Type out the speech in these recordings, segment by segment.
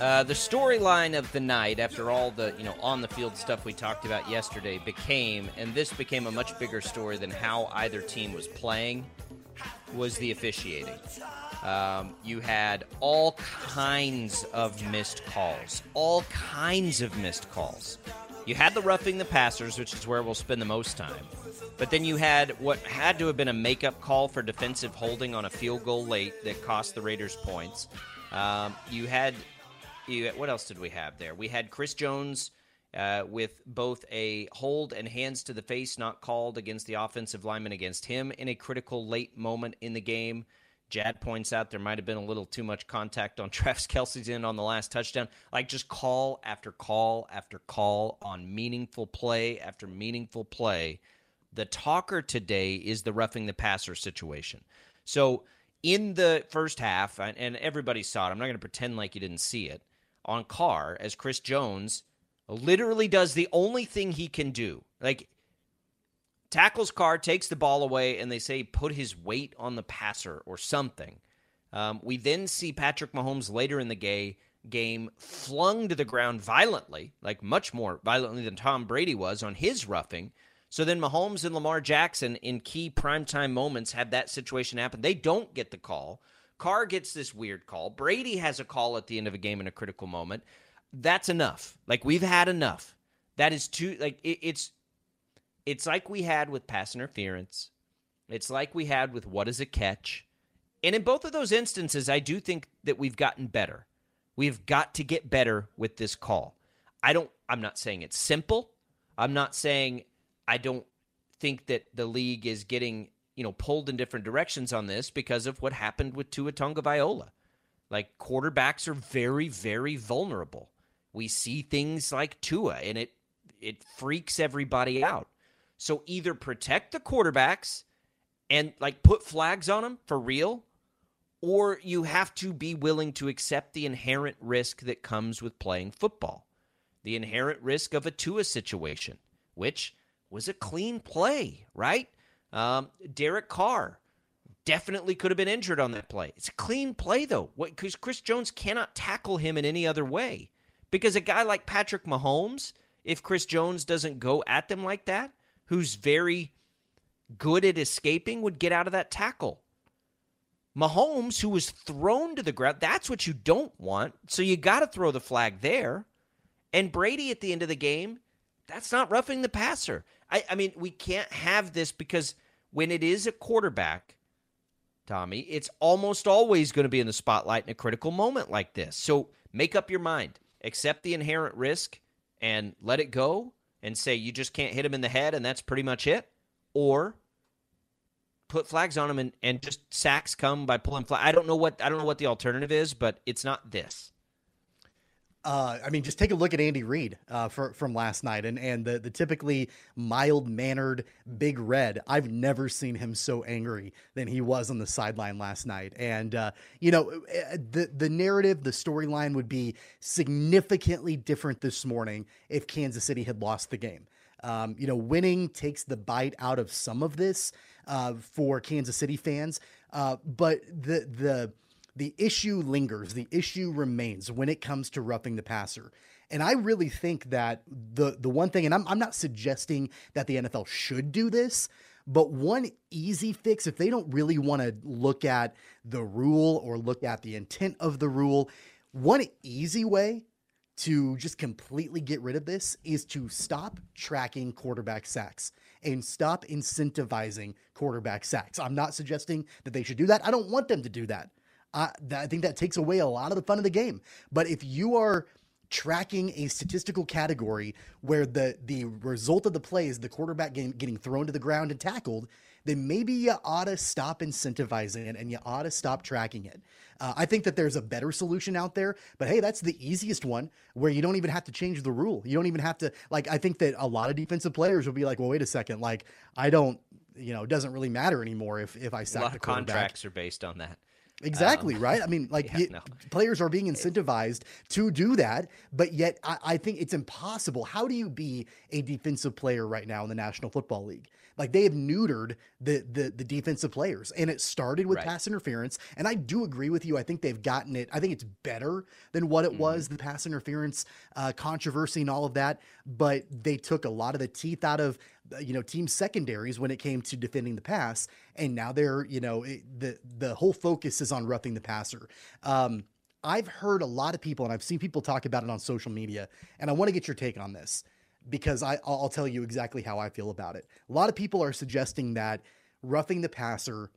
Uh, the storyline of the night, after all the you know on the field stuff we talked about yesterday, became, and this became a much bigger story than how either team was playing, was the officiating. Um, you had all kinds of missed calls, all kinds of missed calls. You had the roughing the passers, which is where we'll spend the most time. But then you had what had to have been a makeup call for defensive holding on a field goal late that cost the Raiders points. Um, you had, you what else did we have there? We had Chris Jones uh, with both a hold and hands to the face not called against the offensive lineman against him in a critical late moment in the game. Jad points out there might have been a little too much contact on Travis Kelce's end on the last touchdown. Like just call after call after call on meaningful play after meaningful play. The talker today is the roughing the passer situation. So in the first half, and everybody saw it, I'm not going to pretend like you didn't see it, on Carr, as Chris Jones literally does the only thing he can do. Like tackles Carr, takes the ball away, and they say put his weight on the passer or something. Um, we then see Patrick Mahomes later in the gay, game flung to the ground violently, like much more violently than Tom Brady was on his roughing. So then Mahomes and Lamar Jackson in key primetime moments have that situation happen. They don't get the call. Carr gets this weird call. Brady has a call at the end of a game in a critical moment. That's enough. Like we've had enough. That is too like it, it's it's like we had with pass interference. It's like we had with what is a catch. And in both of those instances, I do think that we've gotten better. We've got to get better with this call. I don't I'm not saying it's simple. I'm not saying I don't think that the league is getting, you know, pulled in different directions on this because of what happened with Tua Tagovailoa. Like quarterbacks are very very vulnerable. We see things like Tua and it it freaks everybody out. So either protect the quarterbacks and like put flags on them for real, or you have to be willing to accept the inherent risk that comes with playing football. The inherent risk of a Tua situation, which was a clean play, right? Um, Derek Carr definitely could have been injured on that play. It's a clean play, though, because Chris Jones cannot tackle him in any other way. Because a guy like Patrick Mahomes, if Chris Jones doesn't go at them like that, who's very good at escaping would get out of that tackle. Mahomes, who was thrown to the ground, that's what you don't want. So you got to throw the flag there. And Brady at the end of the game, that's not roughing the passer. I, I mean, we can't have this because when it is a quarterback, Tommy, it's almost always going to be in the spotlight in a critical moment like this. So make up your mind, accept the inherent risk, and let it go and say you just can't hit him in the head and that's pretty much it, or put flags on him and, and just sacks come by pulling flag. I don't know what I don't know what the alternative is, but it's not this. Uh, I mean, just take a look at Andy Reid uh, for, from last night and, and the, the typically mild mannered Big Red. I've never seen him so angry than he was on the sideline last night. And, uh, you know, uh, the, the narrative, the storyline would be significantly different this morning if Kansas City had lost the game. Um, you know, winning takes the bite out of some of this uh, for Kansas City fans. Uh, but the, the, the issue lingers, the issue remains when it comes to roughing the passer. And I really think that the the one thing, and I'm I'm not suggesting that the NFL should do this, but one easy fix, if they don't really want to look at the rule or look at the intent of the rule, one easy way to just completely get rid of this is to stop tracking quarterback sacks and stop incentivizing quarterback sacks. I'm not suggesting that they should do that. I don't want them to do that. I, I think that takes away a lot of the fun of the game. But if you are tracking a statistical category where the the result of the play is the quarterback getting, getting thrown to the ground and tackled, then maybe you ought to stop incentivizing it and you ought to stop tracking it. Uh, I think that there's a better solution out there, but hey, that's the easiest one where you don't even have to change the rule. You don't even have to, like, I think that a lot of defensive players will be like, well, wait a second, like, I don't, you know, it doesn't really matter anymore if, if I sack a lot the of contracts are based on that. Exactly, Um, right? I mean, like yeah, you- no. players are being incentivized to do that, but yet I, I think it's impossible. How do you be a defensive player right now in the National Football League? Like they have neutered the the, the defensive players, and it started with Right. pass interference. And I do agree with you. I think they've gotten it. I think it's better than what it was Mm-hmm. the pass interference uh, controversy and all of that. But they took a lot of the teeth out of you know team secondaries when it came to defending the pass, and now they're you know it, the the whole focus is on roughing the passer. Um, I've heard a lot of people, and I've seen people talk about it on social media, and I want to get your take on this because I, I'll tell you exactly how I feel about it. A lot of people are suggesting that roughing the passer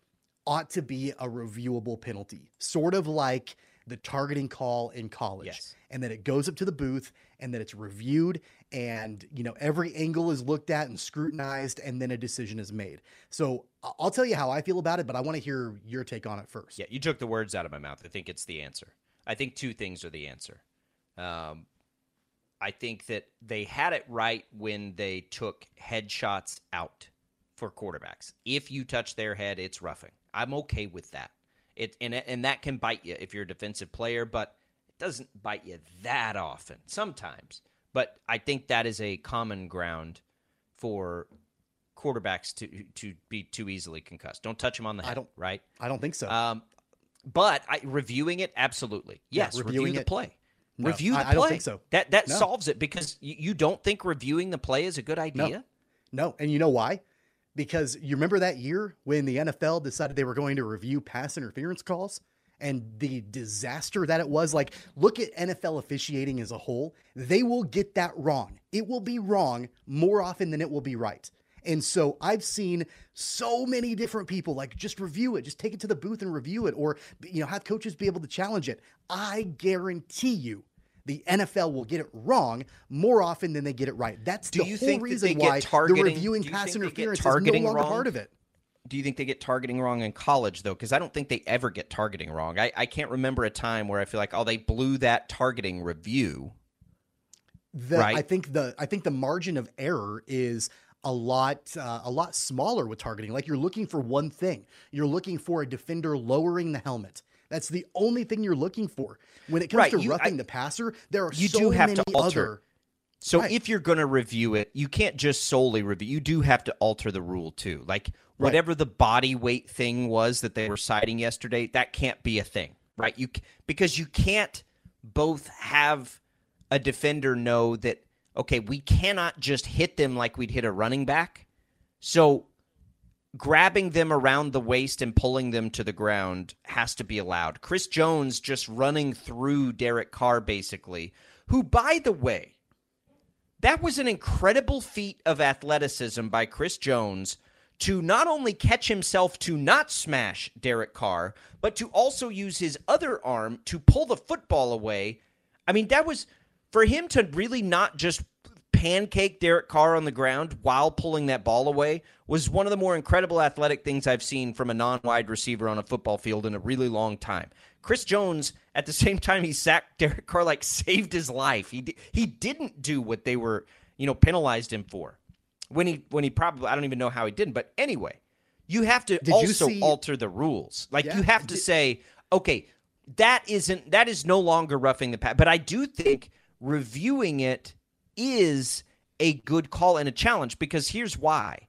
ought to be a reviewable penalty, sort of like the targeting call in college, Yes. and that it goes up to the booth and that it's reviewed and you know every angle is looked at and scrutinized and then a decision is made. So I'll tell you how I feel about it, but I want to hear your take on it first. Yeah, you took the words out of my mouth. I think it's the answer. I think two things are the answer. Um, I think that they had it right when they took headshots out for quarterbacks. If you touch their head, it's roughing. I'm okay with that. It and and that can bite you if you're a defensive player, but it doesn't bite you that often. Sometimes, but I think that is a common ground for quarterbacks to to be too easily concussed. Don't touch them on the head. I don't- right. I don't think so. Um, but I, reviewing it, absolutely. Yeah, Yes, reviewing review the it- play. No, review the I- play. I don't think so. That that No. solves it because you, you don't think reviewing the play is a good idea. No, and you know why? Because you remember that year when the NFL decided they were going to review pass interference calls and the disaster that it was. Like, look at NFL officiating as a whole. They will get that wrong. It will be wrong more often than it will be right. And so I've seen so many different people like just review it, just take it to the booth and review it, or you know have coaches be able to challenge it. I guarantee you, the NFL will get it wrong more often than they get it right. That's Do the whole reason why the reviewing pass think they get interference is no longer wrong? part of it. Do you think they get targeting wrong in college though? Because I don't think they ever get targeting wrong. I, I can't remember a time where I feel like oh they blew that targeting review. The, Right. I think the I think the margin of error is a lot uh, a lot smaller with targeting. Like you're looking for one thing. You're looking for a defender lowering the helmet. That's the only thing you're looking for. When it comes Right, to you- roughing I- the passer, there are You so do have many to alter. other So Right. if you're going to review it, you can't just solely review. You do have to alter the rule too. Like whatever the body weight thing was that they were citing yesterday, that can't be a thing, right? You because you can't both have a defender know that okay, we cannot just hit them like we'd hit a running back. So grabbing them around the waist and pulling them to the ground has to be allowed. Chris Jones just running through Derek Carr, basically, who, by the way, that was an incredible feat of athleticism by Chris Jones to not only catch himself to not smash Derek Carr, but to also use his other arm to pull the football away. I mean, that was for him to really not just pancake Derek Carr on the ground while pulling that ball away was one of the more incredible athletic things I've seen from a non-wide receiver on a football field in a really long time. Chris Jones, at the same time he sacked Derek Carr, like saved his life. He di- he didn't do what they were, you know, penalized him for. When he when he probably I don't even know how he didn't, but anyway, you have to you also see- alter the rules. Like Yeah, you have to did- say, okay, that isn't that is no longer roughing the pass. But I do think reviewing it is a good call and a challenge because here's why.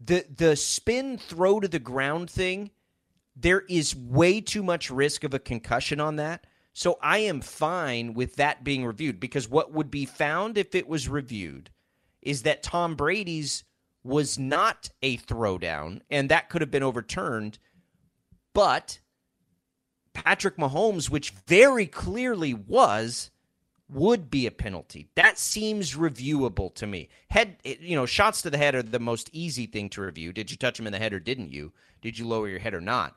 The the spin throw to the ground thing there is way too much risk of a concussion on that. So I am fine with that being reviewed because what would be found if it was reviewed is that Tom Brady's was not a throwdown and that could have been overturned. But Patrick Mahomes, which very clearly was, would be a penalty. That seems reviewable to me. Head, you know, shots to the head are the most easy thing to review. Did you touch him in the head or didn't you? Did you lower your head or not?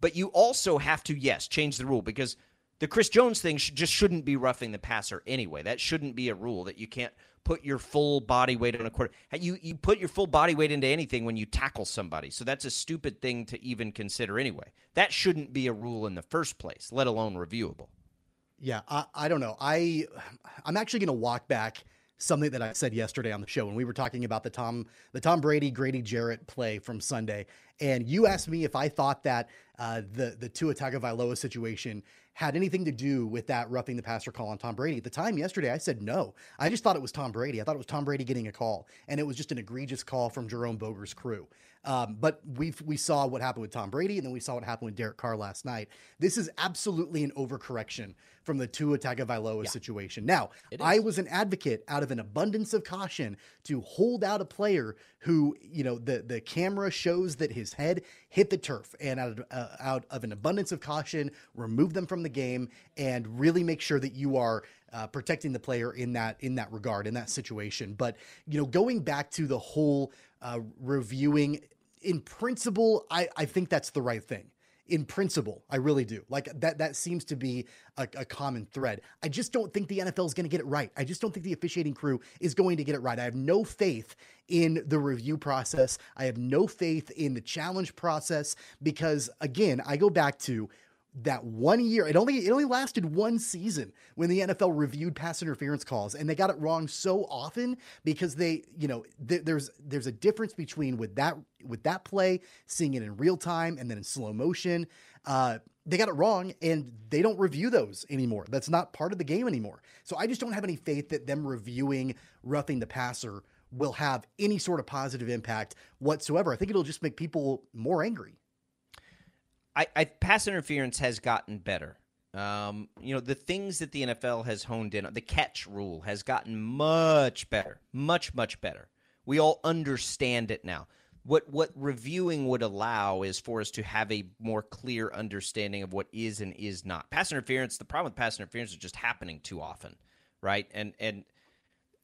But you also have to, yes, change the rule because the Chris Jones thing just shouldn't be roughing the passer anyway. That shouldn't be a rule that you can't put your full body weight on a quarter. You you put your full body weight into anything when you tackle somebody. So that's a stupid thing to even consider anyway. That shouldn't be a rule in the first place, let alone reviewable. Yeah, I, I don't know. I I'm actually going to walk back something that I said yesterday on the show when we were talking about the Tom the Tom Brady Grady Jarrett play from Sunday, and you asked me if I thought that uh, the the Tua Tagovailoa situation had anything to do with that roughing the passer call on Tom Brady. At the time yesterday, I said no. I just thought it was Tom Brady. I thought it was Tom Brady getting a call, and it was just an egregious call from Jerome Boger's crew. Um, but we we saw what happened with Tom Brady, and then we saw what happened with Derek Carr last night. This is absolutely an overcorrection from the Tua Tagovailoa yeah. situation. Now, I was an advocate out of an abundance of caution to hold out a player who, you know, the the camera shows that his head hit the turf, and out of, uh, out of an abundance of caution, remove them from the game and really make sure that you are uh, protecting the player in that in that regard in that situation. But you know, going back to the whole uh, reviewing in principle, I, I think that's the right thing. In principle, I really do. Like that that seems to be a, a common thread. I just don't think the NFL is going to get it right. I just don't think the officiating crew is going to get it right. I have no faith in the review process. I have no faith in the challenge process because again, I go back to that one year it only it only lasted one season when the NFL reviewed pass interference calls and they got it wrong so often because they you know th- there's there's a difference between with that with that play seeing it in real time and then in slow motion. Uh, they got it wrong and they don't review those anymore. That's not part of the game anymore. So I just don't have any faith that them reviewing roughing the passer will have any sort of positive impact whatsoever. I think it'll just make people more angry I, I pass interference has gotten better. Um, you know, the things that the NFL has honed in, the catch rule has gotten much better, much much better. We all understand it now. What what reviewing would allow is for us to have a more clear understanding of what is and is not. Pass interference, the problem with pass interference is just happening too often, right? And and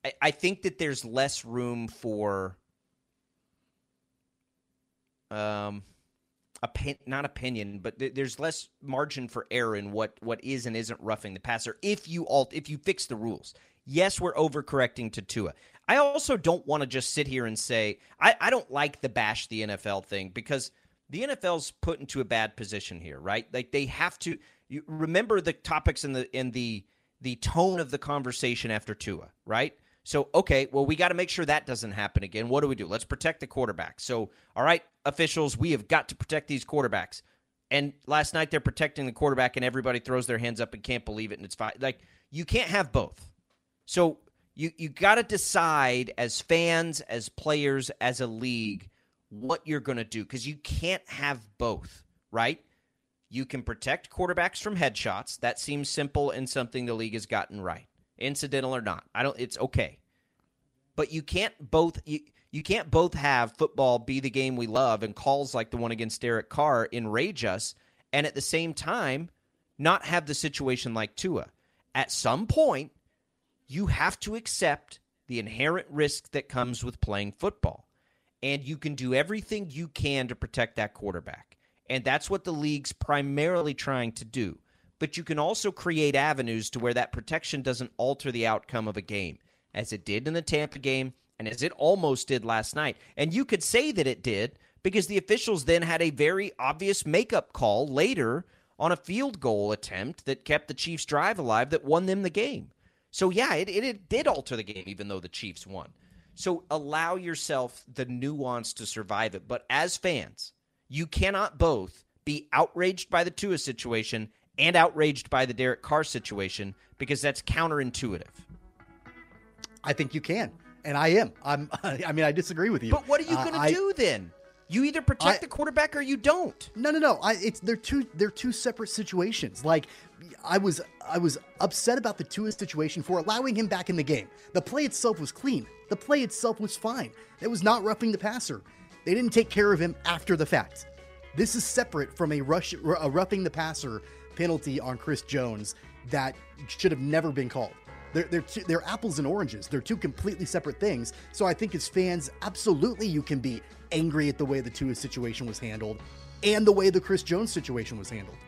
I, I think that there's less room for um not opinion, but th- there's less margin for error in what what is and isn't roughing the passer if you alt if you fix the rules. Yes, we're overcorrecting to Tua. I also don't want to just sit here and say I, I don't like the bash the NFL thing because the NFL's put into a bad position here, right? Like they have to you remember the topics in the in the the tone of the conversation after Tua, right? So, okay, well, we got to make sure that doesn't happen again. What do we do? Let's protect the quarterback. So, all right, officials, we have got to protect these quarterbacks. And last night they're protecting the quarterback, and everybody throws their hands up and can't believe it, and it's fine. Like you can't have both. So you you got to decide as fans, as players, as a league, what you're going to do because you can't have both, right? You can protect quarterbacks from headshots. That seems simple and something the league has gotten right incidental or not. I don't. It's okay, but you can't both. You, you can't both have football be the game we love and calls like the one against Derek Carr enrage us, and at the same time not have the situation like Tua. At some point, you have to accept the inherent risk that comes with playing football. And you can do everything you can to protect that quarterback. And that's what the league's primarily trying to do but you can also create avenues to where that protection doesn't alter the outcome of a game, as it did in the Tampa game and as it almost did last night. And you could say that it did because the officials then had a very obvious makeup call later on a field goal attempt that kept the Chiefs' drive alive that won them the game. So, yeah, it, it, it did alter the game, even though the Chiefs won. So, allow yourself the nuance to survive it. But as fans, you cannot both be outraged by the Tua situation and outraged by the Derek Carr situation because that's counterintuitive. I think you can, and I am. I'm. I mean, I disagree with you. But what are you going to uh, do then? You either protect I- the quarterback or you don't. No, no, no. I, it's they're two they're two separate situations. Like I was I was upset about the Tua situation for allowing him back in the game. The play itself was clean. The play itself was fine. It was not roughing the passer. They didn't take care of him after the fact. This is separate from a rush a roughing the passer penalty on Chris Jones that should have never been called. They're, they're, two, they're apples and oranges. They're two completely separate things. So I think as fans, absolutely you can be angry at the way the Tua situation was handled and the way the Chris Jones situation was handled.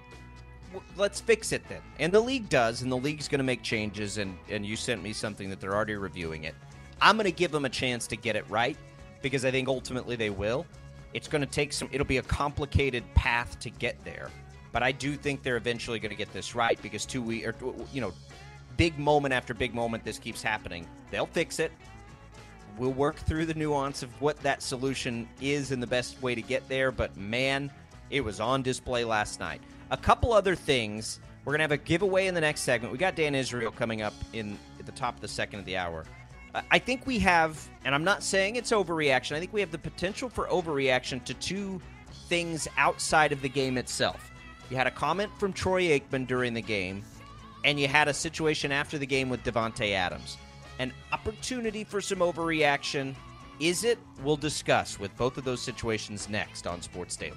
Let's fix it then. And the league does, and the league's going to make changes. And, and you sent me something that they're already reviewing it. I'm going to give them a chance to get it right because I think ultimately they will. It's going to take some, it'll be a complicated path to get there. But I do think they're eventually going to get this right because two we or you know, big moment after big moment, this keeps happening. They'll fix it. We'll work through the nuance of what that solution is and the best way to get there. But man, it was on display last night. A couple other things. We're gonna have a giveaway in the next segment. We got Dan Israel coming up in at the top of the second of the hour. I think we have, and I'm not saying it's overreaction. I think we have the potential for overreaction to two things outside of the game itself. You had a comment from Troy Aikman during the game, and you had a situation after the game with Davante Adams. An opportunity for some overreaction. Is it? We'll discuss with both of those situations next on Sports Daily.